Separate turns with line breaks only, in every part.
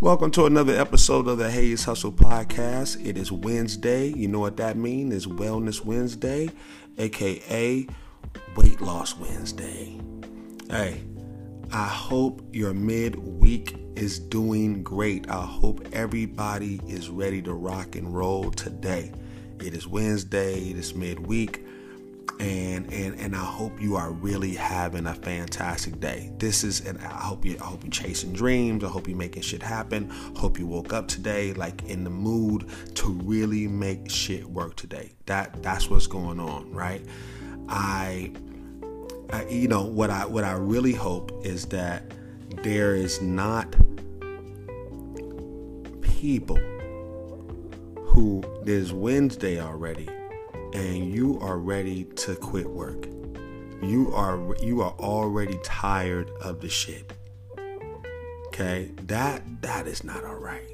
Welcome to another episode of the Hayes Hustle Podcast. It is Wednesday. You know what that means? It's Wellness Wednesday, aka Weight Loss Wednesday. Hey, I hope your midweek is doing great. I hope everybody is ready to rock and roll today. It is Wednesday, it is midweek and and and I hope you are really having a fantastic day. This is and I hope you I hope you're chasing dreams. I hope you're making shit happen. Hope you woke up today like in the mood to really make shit work today. That that's what's going on, right? I, I you know what I what I really hope is that there is not people who there's Wednesday already and you are ready to quit work. You are you are already tired of the shit. Okay? That that is not all right.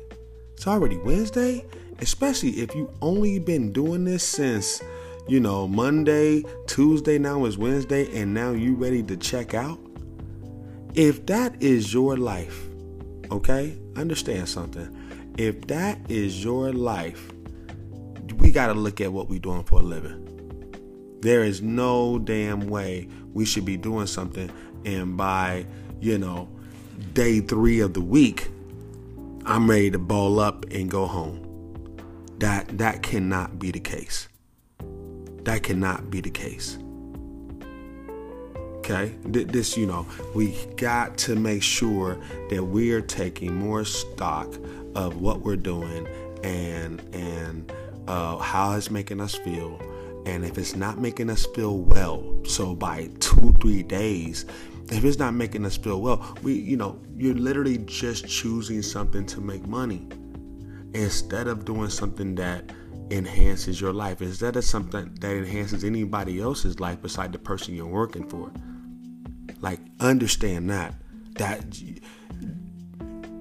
It's already Wednesday, especially if you only been doing this since you know Monday, Tuesday now is Wednesday and now you ready to check out. If that is your life, okay? Understand something. If that is your life, we got to look at what we're doing for a living. There is no damn way we should be doing something and by, you know, day three of the week, I'm ready to ball up and go home. That that cannot be the case. That cannot be the case. Okay, this you know we got to make sure that we are taking more stock of what we're doing and and uh, how it's making us feel. And if it's not making us feel well, so by two, three days, if it's not making us feel well, we, you know, you're literally just choosing something to make money instead of doing something that enhances your life, instead of something that enhances anybody else's life beside the person you're working for. Like, understand that. That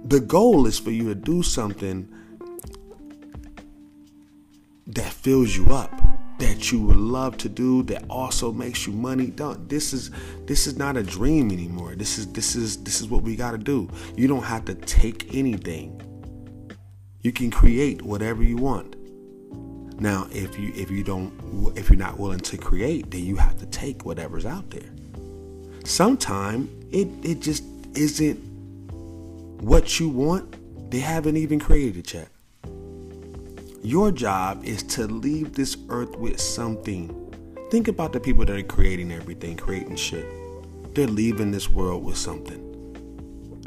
the goal is for you to do something that fills you up that you would love to do that also makes you money. Don't this is this is not a dream anymore. This is this is this is what we got to do. You don't have to take anything. You can create whatever you want. Now if you if you don't if you're not willing to create then you have to take whatever's out there. Sometime it it just isn't what you want. They haven't even created yet your job is to leave this earth with something. Think about the people that are creating everything, creating shit. They're leaving this world with something.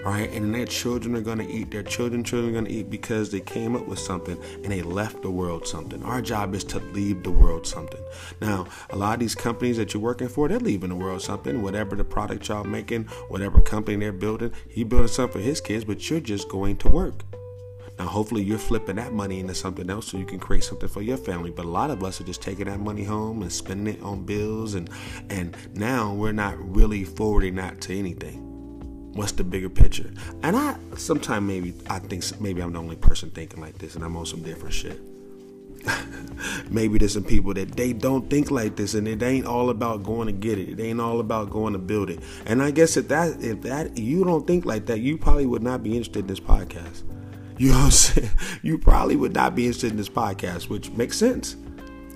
All right, and their children are to eat. Their children, children are to eat because they came up with something and they left the world something. Our job is to leave the world something. Now, a lot of these companies that you're working for, they're leaving the world something. Whatever the product y'all making, whatever company they're building, he building something for his kids, but you're just going to work. Now, hopefully, you're flipping that money into something else so you can create something for your family. But a lot of us are just taking that money home and spending it on bills, and and now we're not really forwarding that to anything. What's the bigger picture? And I sometimes maybe I think maybe I'm the only person thinking like this, and I'm on some different shit. maybe there's some people that they don't think like this and it ain't all about going to get it it ain't all about going to build it and i guess if that if that you don't think like that you probably would not be interested in this podcast you know what I'm saying? You probably would not be interested in this podcast, which makes sense.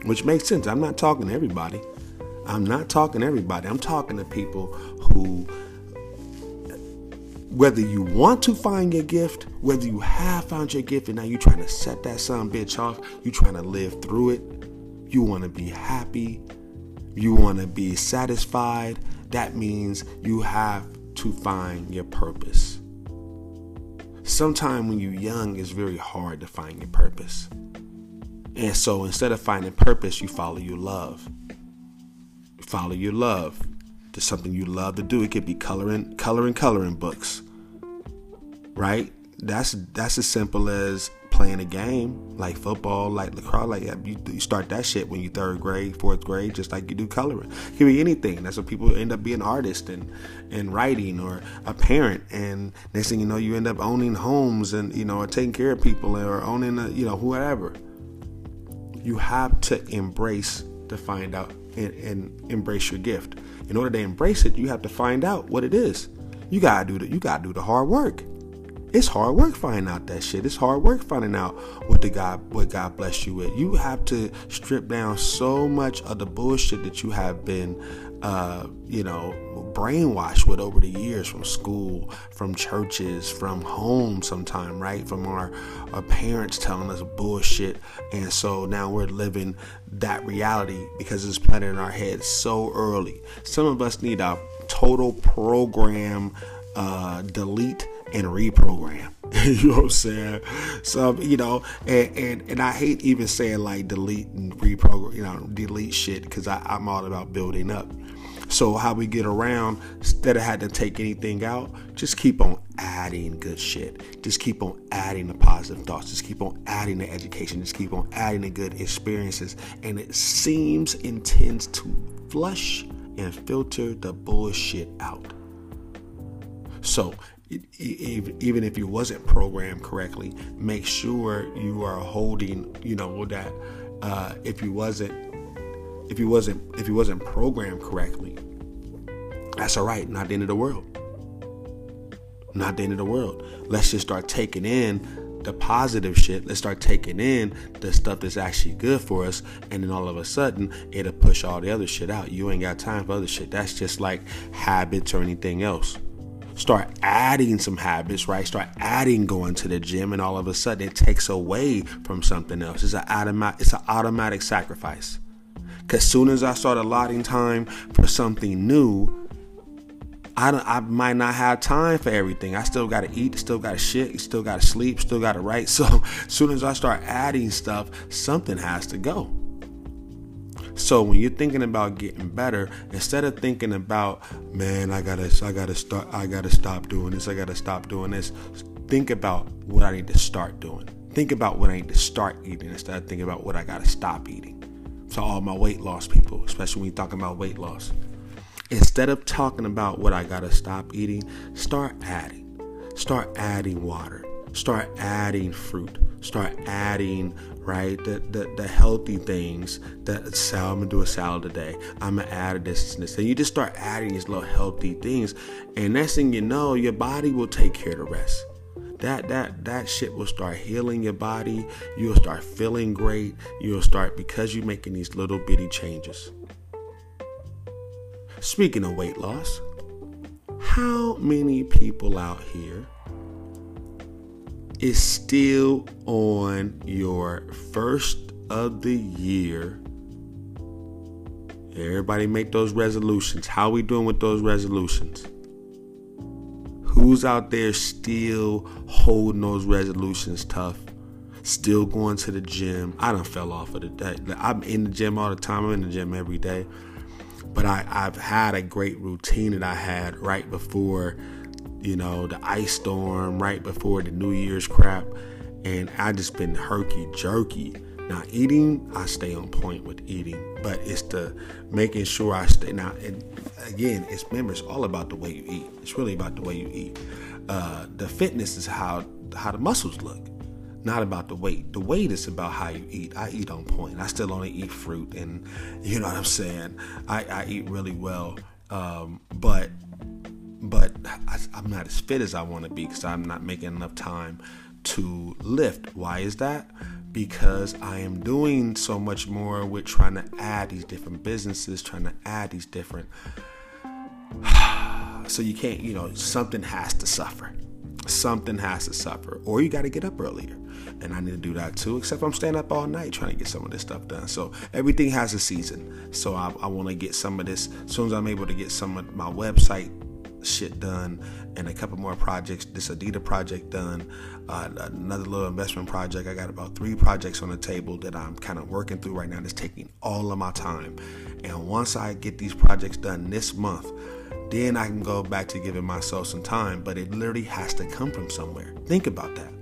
Which makes sense. I'm not talking to everybody. I'm not talking to everybody. I'm talking to people who, whether you want to find your gift, whether you have found your gift and now you're trying to set that son bitch off, you're trying to live through it, you want to be happy, you want to be satisfied, that means you have to find your purpose. Sometimes when you're young, it's very hard to find your purpose. And so instead of finding purpose, you follow your love. Follow your love to something you love to do. It could be coloring, coloring, coloring books. Right? That's that's as simple as playing a game like football, like lacrosse, like you, you start that shit when you third grade, fourth grade, just like you do coloring. It can be anything. That's what people end up being artists and and writing or a parent. And next thing you know, you end up owning homes and you know, or taking care of people or owning a, you know whoever. You have to embrace to find out and, and embrace your gift. In order to embrace it, you have to find out what it is. You gotta do the you gotta do the hard work. It's hard work finding out that shit. It's hard work finding out what the God what God blessed you with. You have to strip down so much of the bullshit that you have been uh, you know, brainwashed with over the years from school, from churches, from home sometime, right? From our, our parents telling us bullshit. And so now we're living that reality because it's planted in our heads so early. Some of us need a total program uh, delete and reprogram. you know what I'm saying? So you know, and, and and I hate even saying like delete and reprogram, you know, delete shit because I'm all about building up. So how we get around instead of having to take anything out, just keep on adding good shit. Just keep on adding the positive thoughts. Just keep on adding the education. Just keep on adding the good experiences. And it seems intends to flush and filter the bullshit out. So even if you wasn't programmed correctly, make sure you are holding, you know, that uh, if you wasn't if he wasn't if he wasn't programmed correctly. That's all right, not the end of the world. Not the end of the world. Let's just start taking in the positive shit. Let's start taking in the stuff that's actually good for us. And then all of a sudden, it'll push all the other shit out. You ain't got time for other shit. That's just like habits or anything else. Start adding some habits, right? Start adding going to the gym, and all of a sudden, it takes away from something else. It's an automatic. It's an automatic sacrifice. Because soon as I start allotting time for something new, I, I might not have time for everything. I still got to eat, still got to shit, still got to sleep, still got to write. So as soon as I start adding stuff, something has to go. So when you're thinking about getting better, instead of thinking about, man, I gotta, I gotta start, I gotta stop doing this, I gotta stop doing this. Think about what I need to start doing. Think about what I need to start eating instead of thinking about what I gotta stop eating to all my weight loss people, especially when you're talking about weight loss. Instead of talking about what I gotta stop eating, start adding. Start adding water. Start adding fruit. Start adding, right, the, the, the healthy things that salad, I'm gonna do a salad today. I'm gonna add this and this. And you just start adding these little healthy things. And next thing you know, your body will take care of the rest that that that shit will start healing your body. You'll start feeling great. You'll start because you're making these little bitty changes. Speaking of weight loss, how many people out here is still on your first of the year? Everybody make those resolutions. How are we doing with those resolutions? Who's out there still holding those resolutions tough? Still going to the gym. I don't fell off of the day. I'm in the gym all the time. I'm in the gym every day. But I, I've had a great routine that I had right before, you know, the ice storm, right before the New Year's crap. And I just been herky jerky now, eating, I stay on point with eating, but it's the making sure I stay. Now, and again, it's remember, it's all about the way you eat. It's really about the way you eat. Uh, the fitness is how how the muscles look, not about the weight. The weight is about how you eat. I eat on point. I still only eat fruit, and you know what I'm saying. I, I eat really well, um, but but I, I'm not as fit as I want to be because I'm not making enough time to lift. Why is that? Because I am doing so much more with trying to add these different businesses, trying to add these different. so you can't, you know, something has to suffer. Something has to suffer, or you got to get up earlier. And I need to do that too, except I'm staying up all night trying to get some of this stuff done. So everything has a season. So I, I want to get some of this, as soon as I'm able to get some of my website shit done and a couple more projects. This Adidas project done, uh, another little investment project. I got about three projects on the table that I'm kind of working through right now. That's taking all of my time. And once I get these projects done this month, then I can go back to giving myself some time. But it literally has to come from somewhere. Think about that.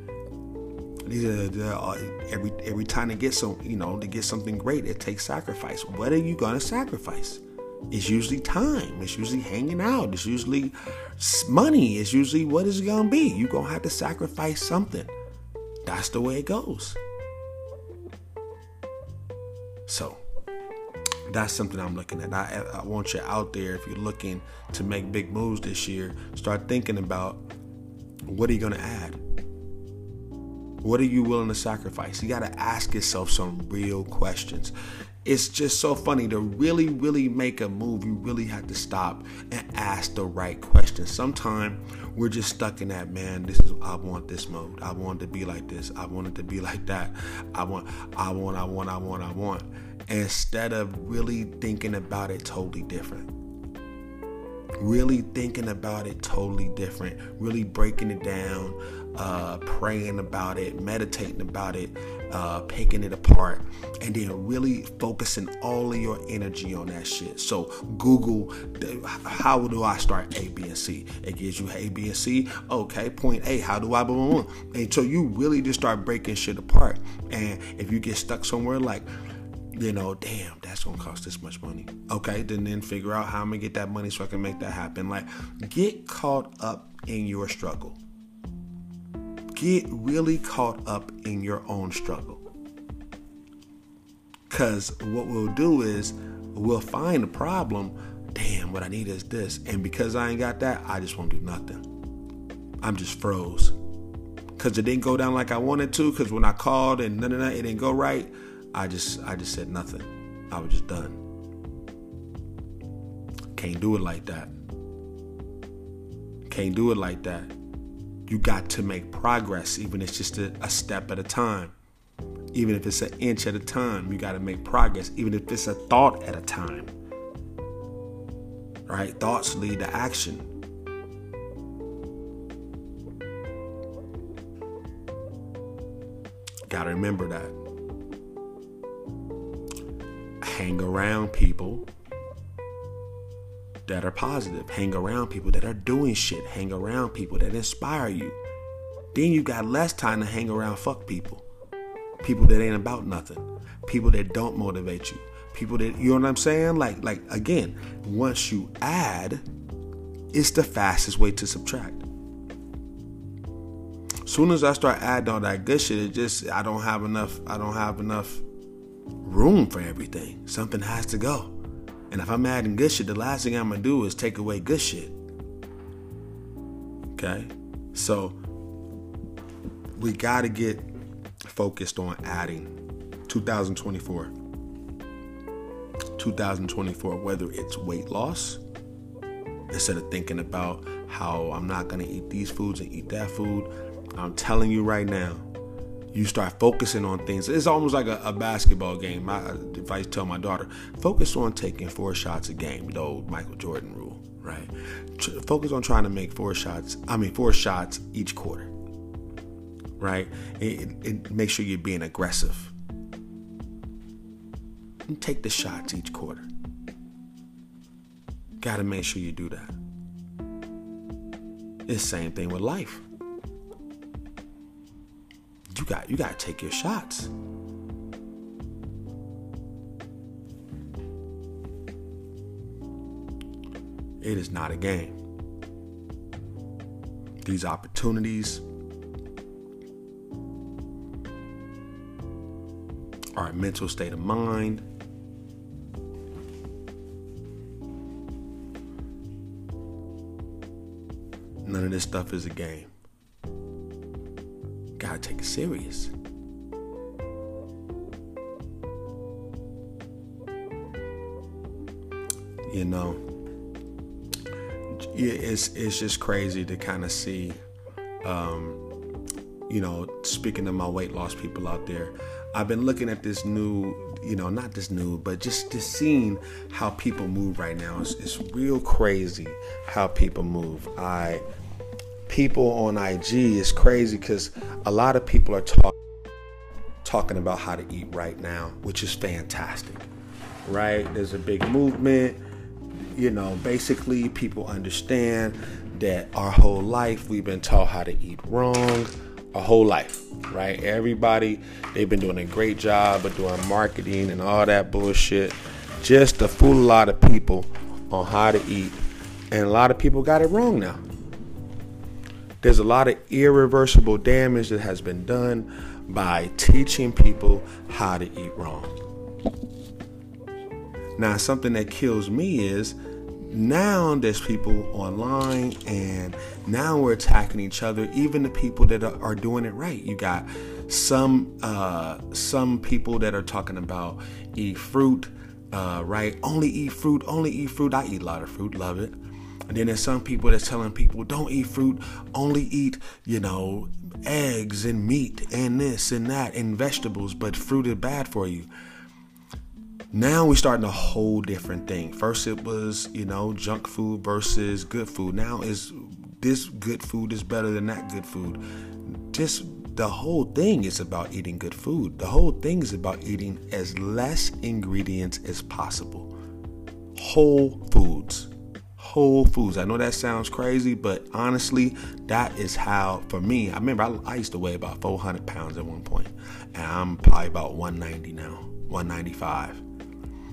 These are every every time to get some, you know, to get something great, it takes sacrifice. What are you gonna sacrifice? It's usually time. It's usually hanging out. It's usually money. It's usually what is it gonna be. You're gonna have to sacrifice something. That's the way it goes. So that's something I'm looking at. I, I want you out there if you're looking to make big moves this year, start thinking about what are you going to add? What are you willing to sacrifice? You got to ask yourself some real questions. It's just so funny to really, really make a move. You really have to stop and ask the right questions. Sometimes we're just stuck in that man. This is I want this mode. I want to be like this. I want it to be like that. I want, I want, I want, I want, I want. Instead of really thinking about it totally different really thinking about it totally different, really breaking it down, uh, praying about it, meditating about it, uh, picking it apart, and then really focusing all of your energy on that shit. So Google, how do I start A, B, and C? It gives you A, B, and C. Okay, point A, how do I boom? And so you really just start breaking shit apart. And if you get stuck somewhere like you know, damn, that's gonna cost this much money. Okay, then then figure out how I'm gonna get that money so I can make that happen. Like, get caught up in your struggle. Get really caught up in your own struggle. Cause what we'll do is we'll find a problem. Damn, what I need is this. And because I ain't got that, I just won't do nothing. I'm just froze. Cause it didn't go down like I wanted to. Cause when I called and none of that, it didn't go right I just I just said nothing. I was just done. Can't do it like that. Can't do it like that. You got to make progress, even if it's just a, a step at a time. Even if it's an inch at a time, you got to make progress. Even if it's a thought at a time. Right? Thoughts lead to action. Got to remember that hang around people that are positive, hang around people that are doing shit, hang around people that inspire you. Then you got less time to hang around fuck people. People that ain't about nothing. People that don't motivate you. People that you know what I'm saying? Like like again, once you add, it's the fastest way to subtract. As soon as I start adding all that good shit, it just I don't have enough I don't have enough room for everything. Something has to go. And if I'm adding good shit, the last thing I'm gonna do is take away good shit. Okay? So we gotta get focused on adding 2024. 2024, whether it's weight loss, instead of thinking about how I'm not gonna eat these foods and eat that food, I'm telling you right now, you start focusing on things. It's almost like a, a basketball game. If I tell my daughter, focus on taking four shots a game, the old Michael Jordan rule, right? Focus on trying to make four shots. I mean, four shots each quarter, right? It, make sure you're being aggressive. And take the shots each quarter. Got to make sure you do that. It's the same thing with life you got you got to take your shots. It is not a game. These opportunities a mental state of mind. None of this stuff is a game gotta take it serious. You know, it's it's just crazy to kind of see. Um, you know, speaking to my weight loss people out there, I've been looking at this new, you know, not this new, but just just seeing how people move right now. It's, it's real crazy how people move. I people on IG is crazy because a lot of people are talk, talking about how to eat right now, which is fantastic, right? There's a big movement. You know, basically, people understand that our whole life we've been taught how to eat wrong, our whole life, right? Everybody, they've been doing a great job of doing marketing and all that bullshit just to fool a lot of people on how to eat. And a lot of people got it wrong now. There's a lot of irreversible damage that has been done by teaching people how to eat wrong. Now, something that kills me is now there's people online and now we're attacking each other even the people that are, doing it right. You got some uh, some people that are talking about eat fruit uh, right? Only eat fruit only eat fruit. I eat a lot of fruit love it and then there's some people that's telling people don't eat fruit only eat you know eggs and meat and this and that and vegetables but fruit is bad for you now we're starting a whole different thing. First, it was you know junk food versus good food. Now is this good food is better than that good food. Just the whole thing is about eating good food. The whole thing is about eating as less ingredients as possible. Whole foods. Whole foods. I know that sounds crazy, but honestly, that is how, for me, I remember I, I used to weigh about 400 pounds at one point, and I'm probably about 190 now, 195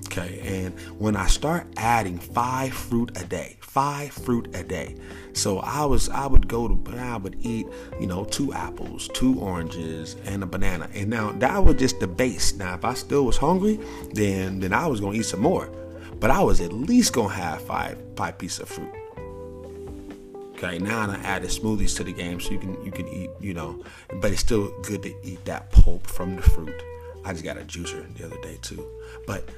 Okay, and when I start adding five fruit a day, five fruit a day. So I was I would go to I would eat, you know, two apples, two oranges, and a banana. And now that was just the base. Now if I still was hungry, then then I was gonna eat some more. But I was at least gonna have five five pieces of fruit. Okay, now I added smoothies to the game so you can you can eat, you know, but it's still good to eat that pulp from the fruit. I just got a juicer the other day too. But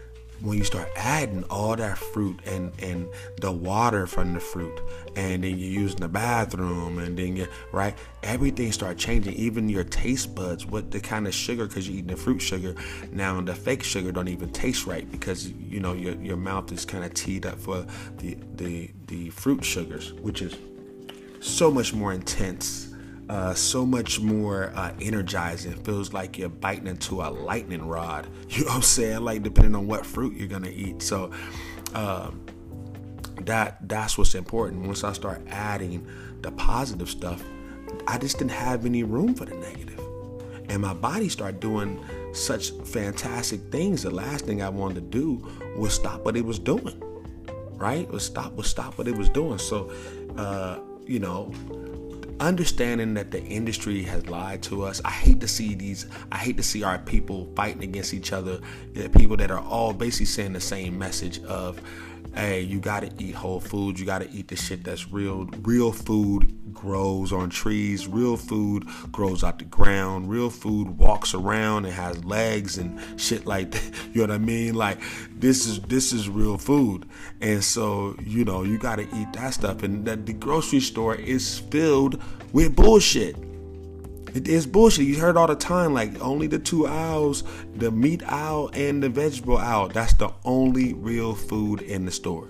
when you start adding all that fruit and and the water from the fruit and then you're using the bathroom and then you right everything start changing. Even your taste buds what the kind of sugar because you're eating the fruit sugar. Now the fake sugar don't even taste right because you know your, your mouth is kind of teed up for the the the fruit sugars which is so much more intense uh, so much more uh, energizing. Feels like you're biting into a lightning rod. You know what I'm saying? Like depending on what fruit you're gonna eat. So um, that that's what's important. Once I start adding the positive stuff, I just didn't have any room for the negative, and my body started doing such fantastic things. The last thing I wanted to do was stop what it was doing. Right? Was stop was stop what it was doing. So uh, you know understanding that the industry has lied to us. I hate to see these. I hate to see our people fighting against each other. People that are all basically saying the same message of hey, you gotta eat whole foods. You gotta eat the shit that's real. Real food grows on trees. Real food grows out the ground. Real food walks around and has legs and shit like that. You know what I mean? Like this is this is real food, and so you know you gotta eat that stuff. And the, the grocery store is filled with bullshit. It is bullshit. You heard all the time, like only the two aisles, the meat aisle and the vegetable aisle. That's the only real food in the store.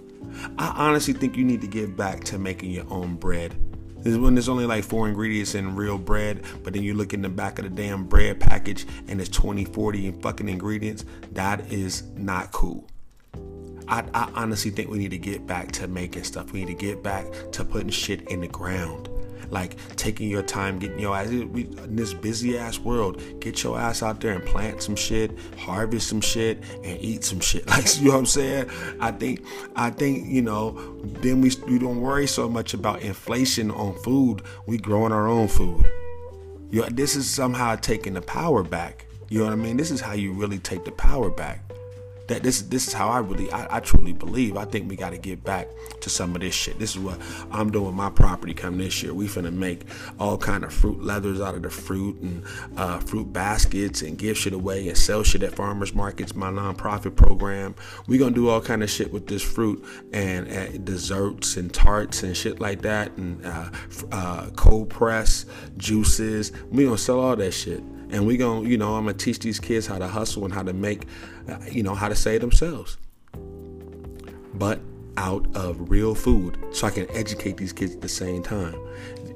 I honestly think you need to get back to making your own bread. This when there's only like four ingredients in real bread, but then you look in the back of the damn bread package and it's 20, 40 fucking ingredients. That is not cool. I, I honestly think we need to get back to making stuff. We need to get back to putting shit in the ground like taking your time, getting your ass in this busy ass world, get your ass out there and plant some shit, harvest some shit, and eat some shit. Like you know what I'm saying? I think I think you know then we we don't worry so much about inflation on food. We growing our own food. You know, this is somehow taking the power back. You know what I mean? This is how you really take the power back that this this is how I really I, I truly believe. I think we got to get back to some of this shit. This is what I'm doing. My property come this year. We finna make all kind of fruit leathers out of the fruit and uh, fruit baskets and give shit away and sell shit at farmers markets. My nonprofit program. We gonna do all kind of shit with this fruit and uh, desserts and tarts and shit like that and uh, uh cold press juices. We gonna sell all that shit and we gonna you know i'm gonna teach these kids how to hustle and how to make uh, you know how to save themselves. But out of real food so i can educate these kids at the same time.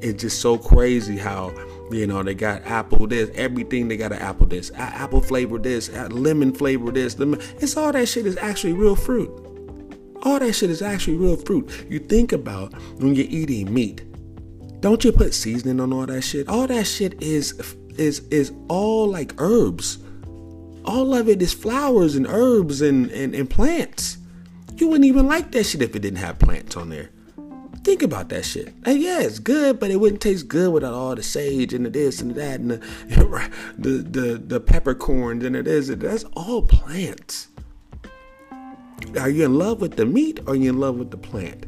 It's just so crazy how you know they got apple this everything they got an apple this apple flavor this lemon flavor this lemon it's all that shit is actually real fruit. All that shit is actually real fruit. You think about when you're eating meat don't you put seasoning on all that shit? All that shit is is is all like herbs. All of it is flowers and herbs and, and, and plants. You wouldn't even like that shit if it didn't have plants on there. Think about that shit. And yeah, it's good, but it wouldn't taste good without all the sage and the this and the that and the the the, the peppercorns and it is that's all plants. Are you in love with the meat or are you in love with the plant?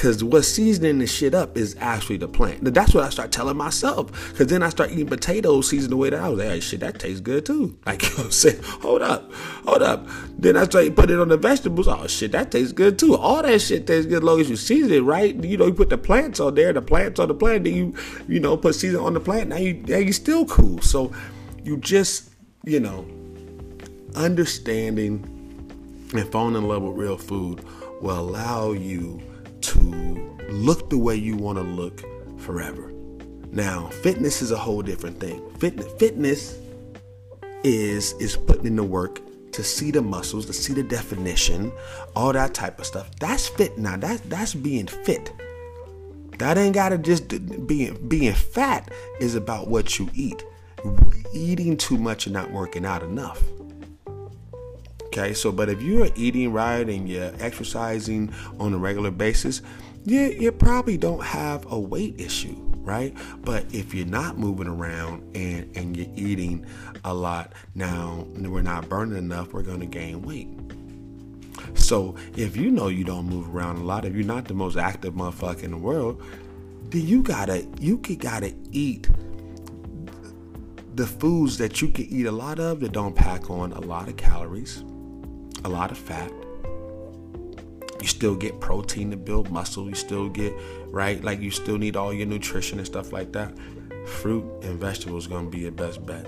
Because what's seasoning the shit up is actually the plant. That's what I start telling myself. Because then I start eating potatoes seasoned the way that I was like, hey, shit, that tastes good too. Like, you know I'm saying? Hold up, hold up. Then I start putting it on the vegetables. Oh, shit, that tastes good too. All that shit tastes good as long as you season it right. You know, you put the plants on there, the plants on the plant, then you, you know, put season on the plant. Now you, now you still cool. So you just, you know, understanding and falling in love with real food will allow you to look the way you want to look forever. Now, fitness is a whole different thing. Fitness, fitness is is putting in the work to see the muscles, to see the definition, all that type of stuff. That's fit now. That's that's being fit. That ain't gotta just being being fat is about what you eat. Eating too much and not working out enough. Okay, so but if you're eating right and you're exercising on a regular basis, you, you probably don't have a weight issue, right? But if you're not moving around and, and you're eating a lot, now we're not burning enough, we're going to gain weight. So if you know you don't move around a lot, if you're not the most active motherfucker in the world, then you gotta you gotta eat the foods that you can eat a lot of that don't pack on a lot of calories a lot of fat. You still get protein to build muscle. You still get, right? Like you still need all your nutrition and stuff like that. Fruit and vegetables to be your best bet.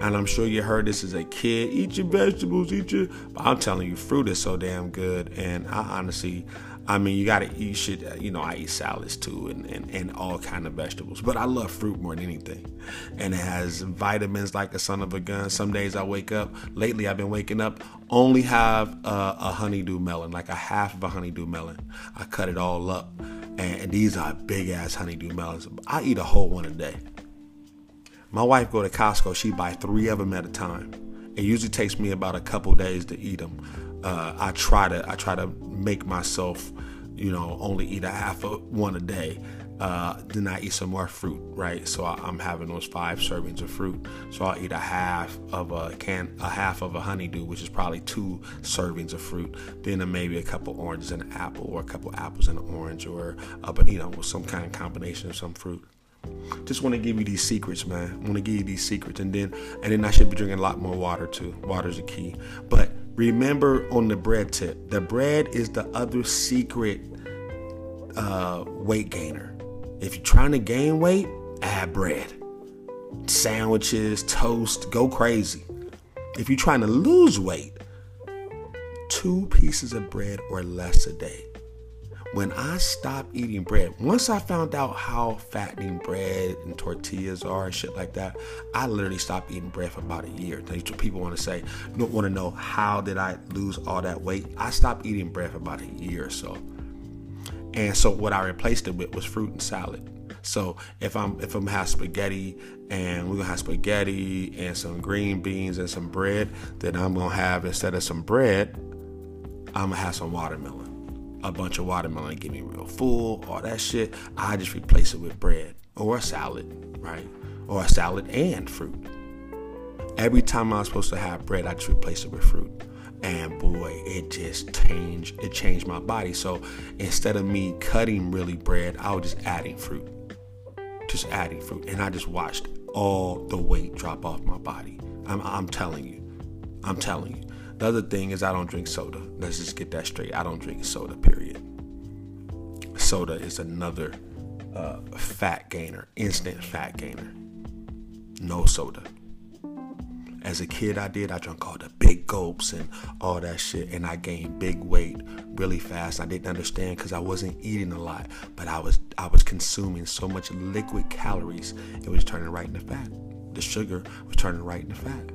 And I'm sure you heard this as a kid. Eat your vegetables, eat your. But I'm telling you, fruit is so damn good. And I honestly, I mean, you gotta eat should uh, You know, I eat salads too, and, and, and all kind of vegetables. But I love fruit more than anything, and it has vitamins like a son of a gun. Some days I wake up. Lately, I've been waking up only have a, a honeydew melon, like a half of a honeydew melon. I cut it all up, and, and these are big ass honeydew melons. I eat a whole one a day. My wife go to Costco. She buy three of them at a time. It usually takes me about a couple days to eat them uh, I try to I try to make myself, you know, only eat a half of one a day. Uh, then I eat some more fruit, right? So I, am having those five servings of fruit. So I'll eat a half of a can, a half of a honeydew, which is probably two servings of fruit. Then maybe a couple oranges and an apple, or a couple apples and an orange, or a banana with some kind of combination of some fruit. Just want to give you these secrets, man. I want to give you these secrets, and then and then I should be drinking a lot more water too. Water's a key, but Remember on the bread tip, the bread is the other secret uh, weight gainer. If you're trying to gain weight, add bread. Sandwiches, toast, go crazy. If you're trying to lose weight, two pieces of bread or less a day when I stopped eating bread, once I found out how fattening bread and tortillas are and shit like that, I literally stopped eating bread for about a year. People want to say, don't want to know how did I lose all that weight. I stopped eating bread for about a year or so. And so what I replaced it with was fruit and salad. So if I'm if I'm have spaghetti and we're gonna have spaghetti and some green beans and some bread, then I'm gonna have instead of some bread, I'm gonna have some watermelon a bunch of watermelon get me real full, all that shit. I just replace it with bread or a salad, right? Or a salad and fruit. Every time I was supposed to have bread, I just replace it with fruit. And boy, it just changed. It changed my body. So instead of me cutting really bread, I was just adding fruit. Just adding fruit. And I just watched all the weight drop off my body. I'm, I'm telling you. I'm telling you. The other thing is I don't drink soda. Let's just get that straight. I don't drink soda, period. Soda is another uh, fat gainer, instant fat gainer. No soda. As a kid, I did. I drank all the big gulps and all that shit, and I gained big weight really fast. I didn't understand because I wasn't eating a lot, but I was I was consuming so much liquid calories. It was turning right into fat. The sugar was turning right into fat.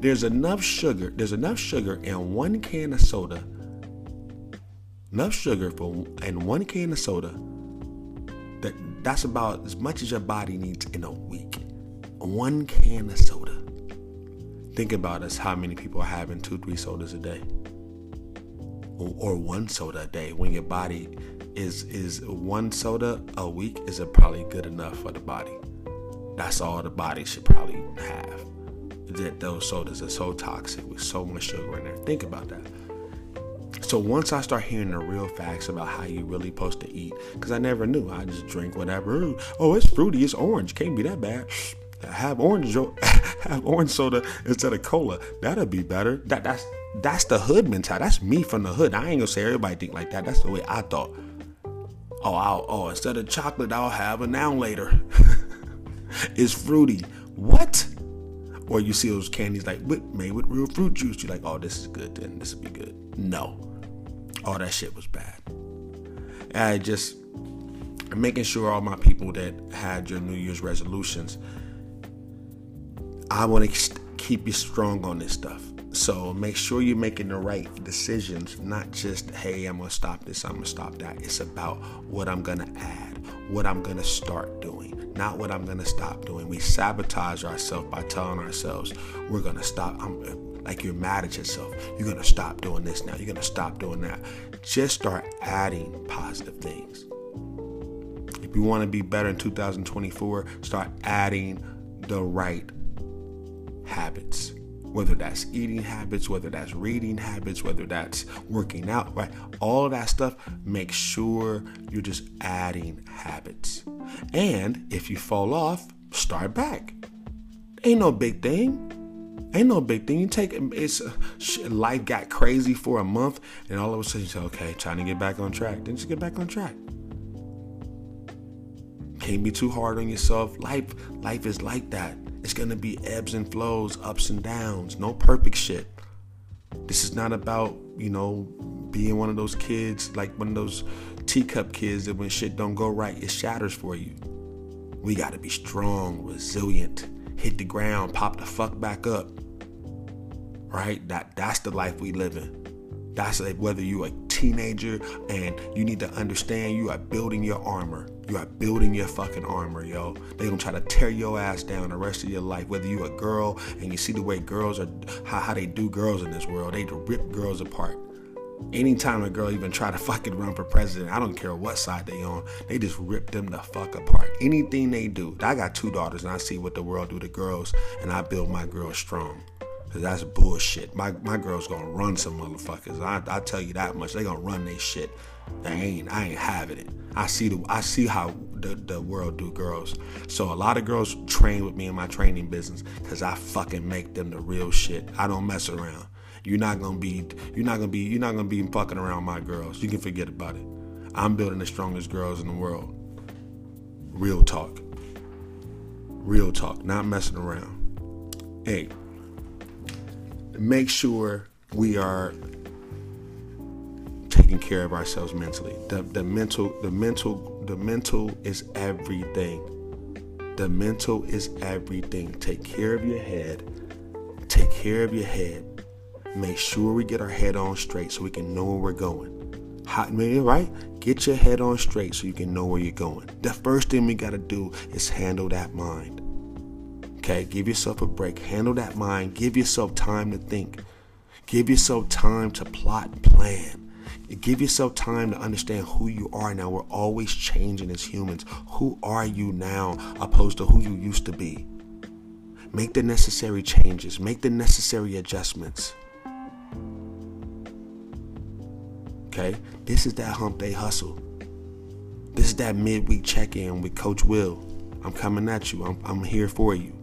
There's enough sugar. There's enough sugar in one can of soda. Enough sugar for in one can of soda. That that's about as much as your body needs in a week. One can of soda. Think about us. How many people are having two, three sodas a day, or, one soda a day? When your body is is one soda a week is it probably good enough for the body. That's all the body should probably have that those sodas are so toxic with so much sugar in there. Think about that. So once I start hearing the real facts about how you really supposed to eat, because I never knew, I just drink whatever. Oh, it's fruity, it's orange, can't be that bad. Have orange, have orange soda instead of cola. That'll be better. That that's that's the hood mentality. That's me from the hood. I ain't gonna say everybody think like that. That's the way I thought. Oh, I'll, oh, instead of chocolate, I'll have a now later. it's fruity. What? Or you see those candies like made with real fruit juice. You're like, oh, this is good. Then this will be good. No, all that shit was bad. I just making sure all my people that had your New Year's resolutions. I want to keep you strong on this stuff. So make sure you're making the right decisions, not just, hey, I'm going to stop this, I'm going to stop that. It's about what I'm going to add, what I'm going to start doing, not what I'm going to stop doing. We sabotage ourselves by telling ourselves we're going to stop. I'm, like you're mad at yourself. You're going to stop doing this now. You're going to stop doing that. Just start adding positive things. If you want to be better in 2024, start adding the right habits whether that's eating habits, whether that's reading habits, whether that's working out, right? All that stuff, make sure you're just adding habits. And if you fall off, start back. Ain't no big thing. Ain't no big thing. You take it's life got crazy for a month, and all of a sudden you say, "Okay, trying to get back on track." Then just get back on track. Can't be too hard on yourself. Life, life is like that. It's going to be ebbs and flows, ups and downs, no perfect shit. This is not about, you know, being one of those kids, like one of those teacup kids that when shit don't go right, it shatters for you. We got to be strong, resilient, hit the ground, pop the fuck back up. Right? That that's the life we live in. That's like whether you're a teenager and you need to understand you are building your armor. You are building your fucking armor, yo. They gonna try to tear your ass down the rest of your life. Whether you a girl and you see the way girls are, how, how they do girls in this world, they rip girls apart. Anytime a girl even try to fucking run for president, I don't care what side they on, they just rip them the fuck apart. Anything they do. I got two daughters and I see what the world do to girls, and I build my girls strong. Cause that's bullshit. My my girl's gonna run some motherfuckers. I, I tell you that much. They gonna run they shit. They ain't I ain't having it. I see the I see how the, the world do girls. So a lot of girls train with me in my training business because I fucking make them the real shit. I don't mess around. You're not gonna be you're not gonna be you're not gonna be fucking around my girls. You can forget about it. I'm building the strongest girls in the world. Real talk. Real talk, not messing around. Hey, make sure we are taking care of ourselves mentally. The, the mental, the mental, the mental is everything. The mental is everything. Take care of your head. Take care of your head. Make sure we get our head on straight so we can know where we're going. How, right? Get your head on straight so you can know where you're going. The first thing we got to do is handle that mind. Okay, give yourself a break. Handle that mind. Give yourself time to think. Give yourself time to plot plan. Give yourself time to understand who you are now. We're always changing as humans. Who are you now opposed to who you used to be? Make the necessary changes, make the necessary adjustments. Okay? This is that hump day hustle. This is that midweek check in with Coach Will. I'm coming at you, I'm, I'm here for you.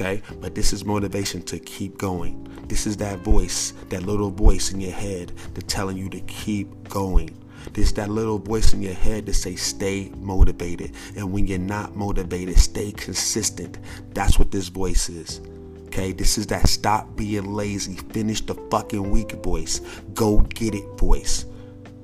Okay? But this is motivation to keep going. This is that voice, that little voice in your head that's telling you to keep going. This that little voice in your head to say stay motivated. And when you're not motivated, stay consistent. That's what this voice is. Okay, this is that stop being lazy, finish the fucking week voice. Go get it voice.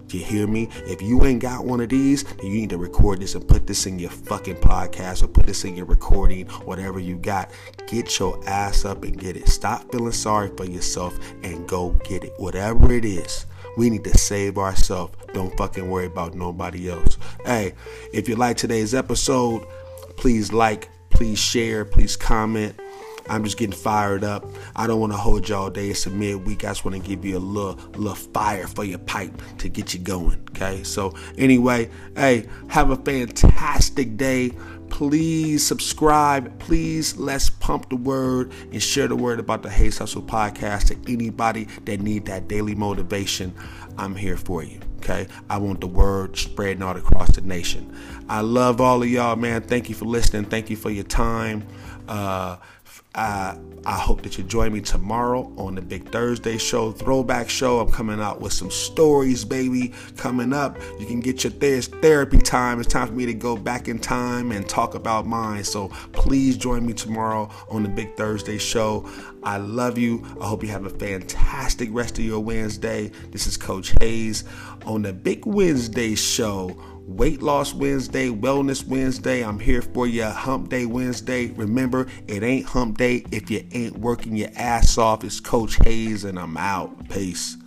You hear me? If you ain't got one of these, then you need to record this and put this in your fucking podcast or put this in your recording, whatever you got. Get your ass up and get it. Stop feeling sorry for yourself and go get it. Whatever it is, we need to save ourselves. Don't fucking worry about nobody else. Hey, if you like today's episode, please like, please share, please comment I'm just getting fired up. I don't want to hold you all day. It's a midweek. I just want to give you a little, little fire for your pipe to get you going. Okay. So anyway, hey, have a fantastic day. Please subscribe. Please let's pump the word and share the word about the Hayes Hustle podcast to anybody that need that daily motivation. I'm here for you. Okay. I want the word spreading all across the nation. I love all of y'all, man. Thank you for listening. Thank you for your time. Uh, I, I hope that you join me tomorrow on the Big Thursday show, throwback show. I'm coming out with some stories, baby. Coming up, you can get your therapy time. It's time for me to go back in time and talk about mine. So please join me tomorrow on the Big Thursday show. I love you. I hope you have a fantastic rest of your Wednesday. This is Coach Hayes on the Big Wednesday show Weight Loss Wednesday, Wellness Wednesday. I'm here for you. Hump Day Wednesday. Remember, it ain't Hump Day if you ain't working your ass off. It's Coach Hayes, and I'm out. Peace.